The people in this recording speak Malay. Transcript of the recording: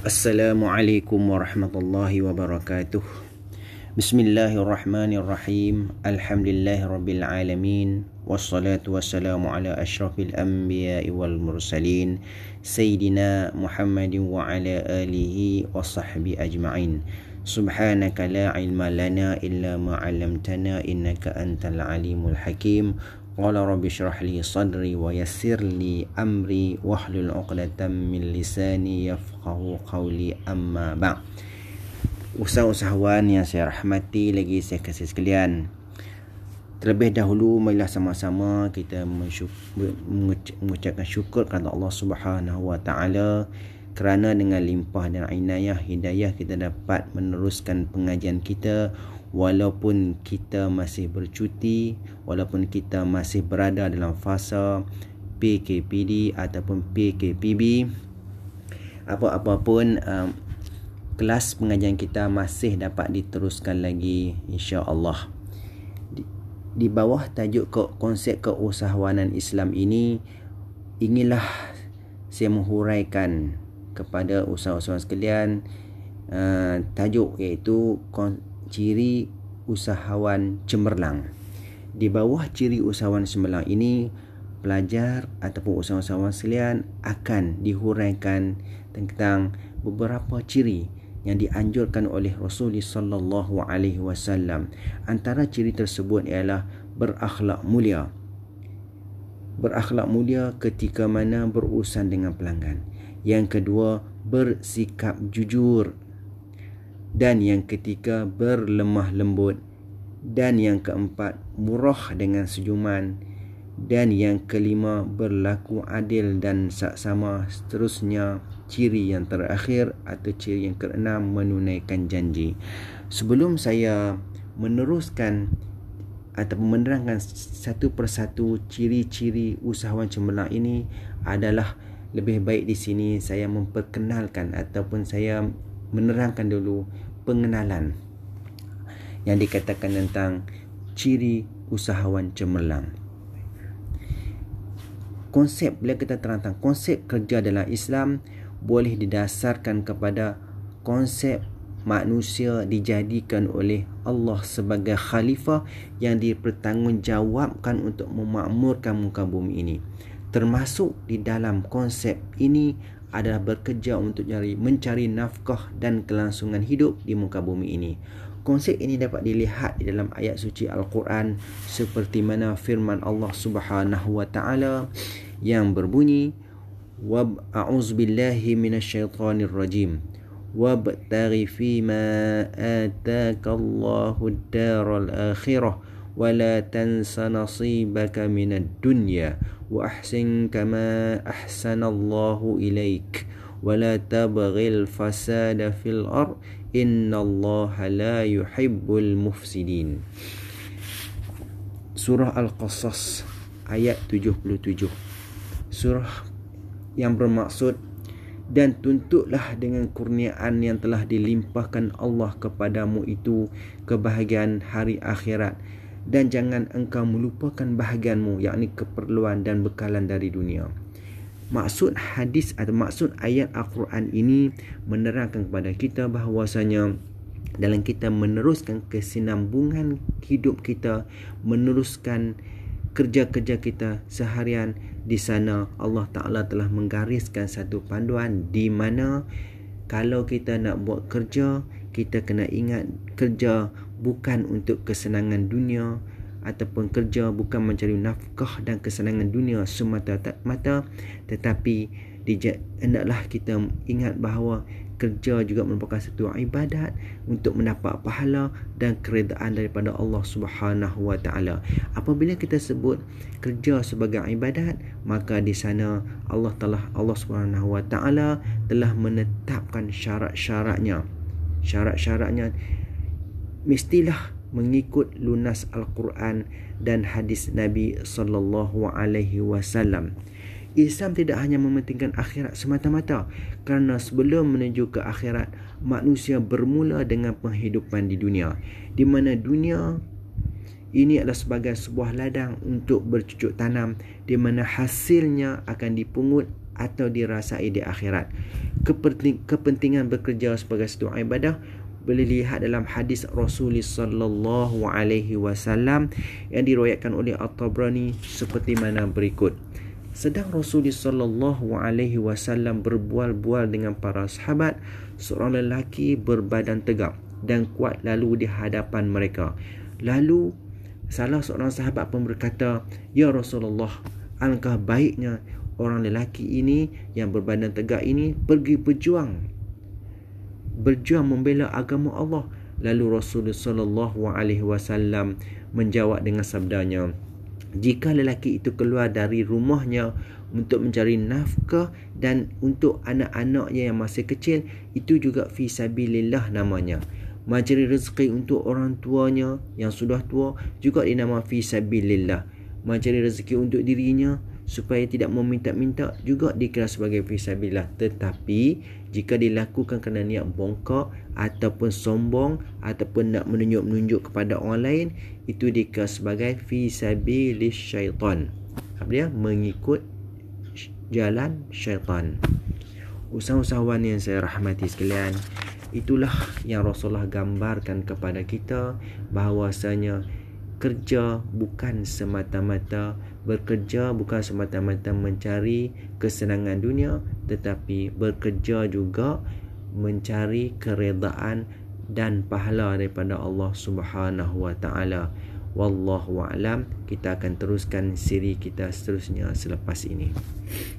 Assalamualaikum warahmatullahi wabarakatuh. Bismillahirrahmanirrahim. Alhamdulillahirabbil alamin. Wassalatu wassalamu ala asyrafil anbiya'i wal mursalin sayyidina Muhammadin wa ala alihi wa sahbihi ajma'in. Subhanaka la ilma lana illa ma 'allamtana innaka antal alimul hakim qala rabbi syrah li sadri wa yassir li amri wa hlul 'uqdatam min lisani yafqahu qawli amma ba Usaha-usahawan yang saya rahmati lagi saya kasih sekalian. Terlebih dahulu marilah sama-sama kita mengucapkan syukur kepada Allah Subhanahu Wa Taala kerana dengan limpah dan inayah hidayah kita dapat meneruskan pengajian kita walaupun kita masih bercuti walaupun kita masih berada dalam fasa PKPD ataupun PKPB apa-apa pun um, kelas pengajian kita masih dapat diteruskan lagi insya-Allah. Di, di bawah tajuk ke konsep keusahawanan Islam ini inginlah saya menghuraikan kepada usahawan sekalian uh, tajuk iaitu ciri usahawan cemerlang. Di bawah ciri usahawan cemerlang ini, pelajar ataupun usahawan-usahawan sekalian akan dihuraikan tentang beberapa ciri yang dianjurkan oleh Rasulullah sallallahu alaihi wasallam. Antara ciri tersebut ialah berakhlak mulia. Berakhlak mulia ketika mana berurusan dengan pelanggan. Yang kedua, bersikap jujur dan yang ketiga berlemah lembut. Dan yang keempat murah dengan senyuman. Dan yang kelima berlaku adil dan saksama. Seterusnya ciri yang terakhir atau ciri yang keenam menunaikan janji. Sebelum saya meneruskan atau menerangkan satu persatu ciri-ciri usahawan cemerlang ini adalah lebih baik di sini saya memperkenalkan ataupun saya menerangkan dulu pengenalan yang dikatakan tentang ciri usahawan cemerlang. Konsep bila kita terangkan konsep kerja dalam Islam boleh didasarkan kepada konsep manusia dijadikan oleh Allah sebagai khalifah yang dipertanggungjawabkan untuk memakmurkan muka bumi ini. Termasuk di dalam konsep ini adalah bekerja untuk mencari, mencari nafkah dan kelangsungan hidup di muka bumi ini. Konsep ini dapat dilihat di dalam ayat suci Al-Quran seperti mana firman Allah Subhanahu wa taala yang berbunyi wa a'udzu billahi minasyaitonir rajim wabtaghi fima ataka Allahu ad-daral akhirah ولا تنس نصيبك من الدنيا وأحسن كما أحسن الله إليك ولا تبغي الفساد في الأرض إن الله لا يحب المفسدين Surah Al-Qasas ayat 77 Surah yang bermaksud dan tuntutlah dengan kurniaan yang telah dilimpahkan Allah kepadamu itu kebahagiaan hari akhirat dan jangan engkau melupakan bahagianmu yakni keperluan dan bekalan dari dunia. Maksud hadis atau maksud ayat Al-Quran ini menerangkan kepada kita bahawasanya dalam kita meneruskan kesinambungan hidup kita, meneruskan kerja-kerja kita seharian di sana Allah Taala telah menggariskan satu panduan di mana kalau kita nak buat kerja, kita kena ingat kerja bukan untuk kesenangan dunia ataupun kerja bukan mencari nafkah dan kesenangan dunia semata-mata tetapi hendaklah kita ingat bahawa kerja juga merupakan satu ibadat untuk mendapat pahala dan keredaan daripada Allah Subhanahu Wa Taala. Apabila kita sebut kerja sebagai ibadat, maka di sana Allah telah Allah Subhanahu Wa Taala telah menetapkan syarat-syaratnya. Syarat-syaratnya mestilah mengikut lunas Al-Quran dan hadis Nabi sallallahu alaihi wasallam. Islam tidak hanya mementingkan akhirat semata-mata kerana sebelum menuju ke akhirat manusia bermula dengan penghidupan di dunia di mana dunia ini adalah sebagai sebuah ladang untuk bercucuk tanam di mana hasilnya akan dipungut atau dirasai di akhirat. Kepentingan bekerja sebagai satu ibadah boleh lihat dalam hadis Rasulullah sallallahu alaihi wasallam yang diriwayatkan oleh At-Tabrani seperti mana berikut. Sedang Rasulullah sallallahu alaihi wasallam berbual-bual dengan para sahabat, seorang lelaki berbadan tegap dan kuat lalu di hadapan mereka. Lalu salah seorang sahabat pun berkata, "Ya Rasulullah, alangkah baiknya orang lelaki ini yang berbadan tegak ini pergi berjuang berjuang membela agama Allah. Lalu Rasulullah sallallahu alaihi wasallam menjawab dengan sabdanya, jika lelaki itu keluar dari rumahnya untuk mencari nafkah dan untuk anak-anaknya yang masih kecil, itu juga fi sabilillah namanya. Mencari rezeki untuk orang tuanya yang sudah tua juga dinamakan fi sabilillah. Mencari rezeki untuk dirinya supaya tidak meminta-minta juga dikira sebagai fisabilillah. Tetapi jika dilakukan kerana niat bongkok ataupun sombong ataupun nak menunjuk-menunjuk kepada orang lain itu dikira sebagai fisabilis syaitan. Apa dia mengikut jalan syaitan. Usahawan yang saya rahmati sekalian itulah yang Rasulullah gambarkan kepada kita bahawasanya kerja bukan semata-mata. Bekerja bukan semata-mata mencari kesenangan dunia tetapi bekerja juga mencari keredaan dan pahala daripada Allah Subhanahu wa taala. Wallahu alam. Kita akan teruskan siri kita seterusnya selepas ini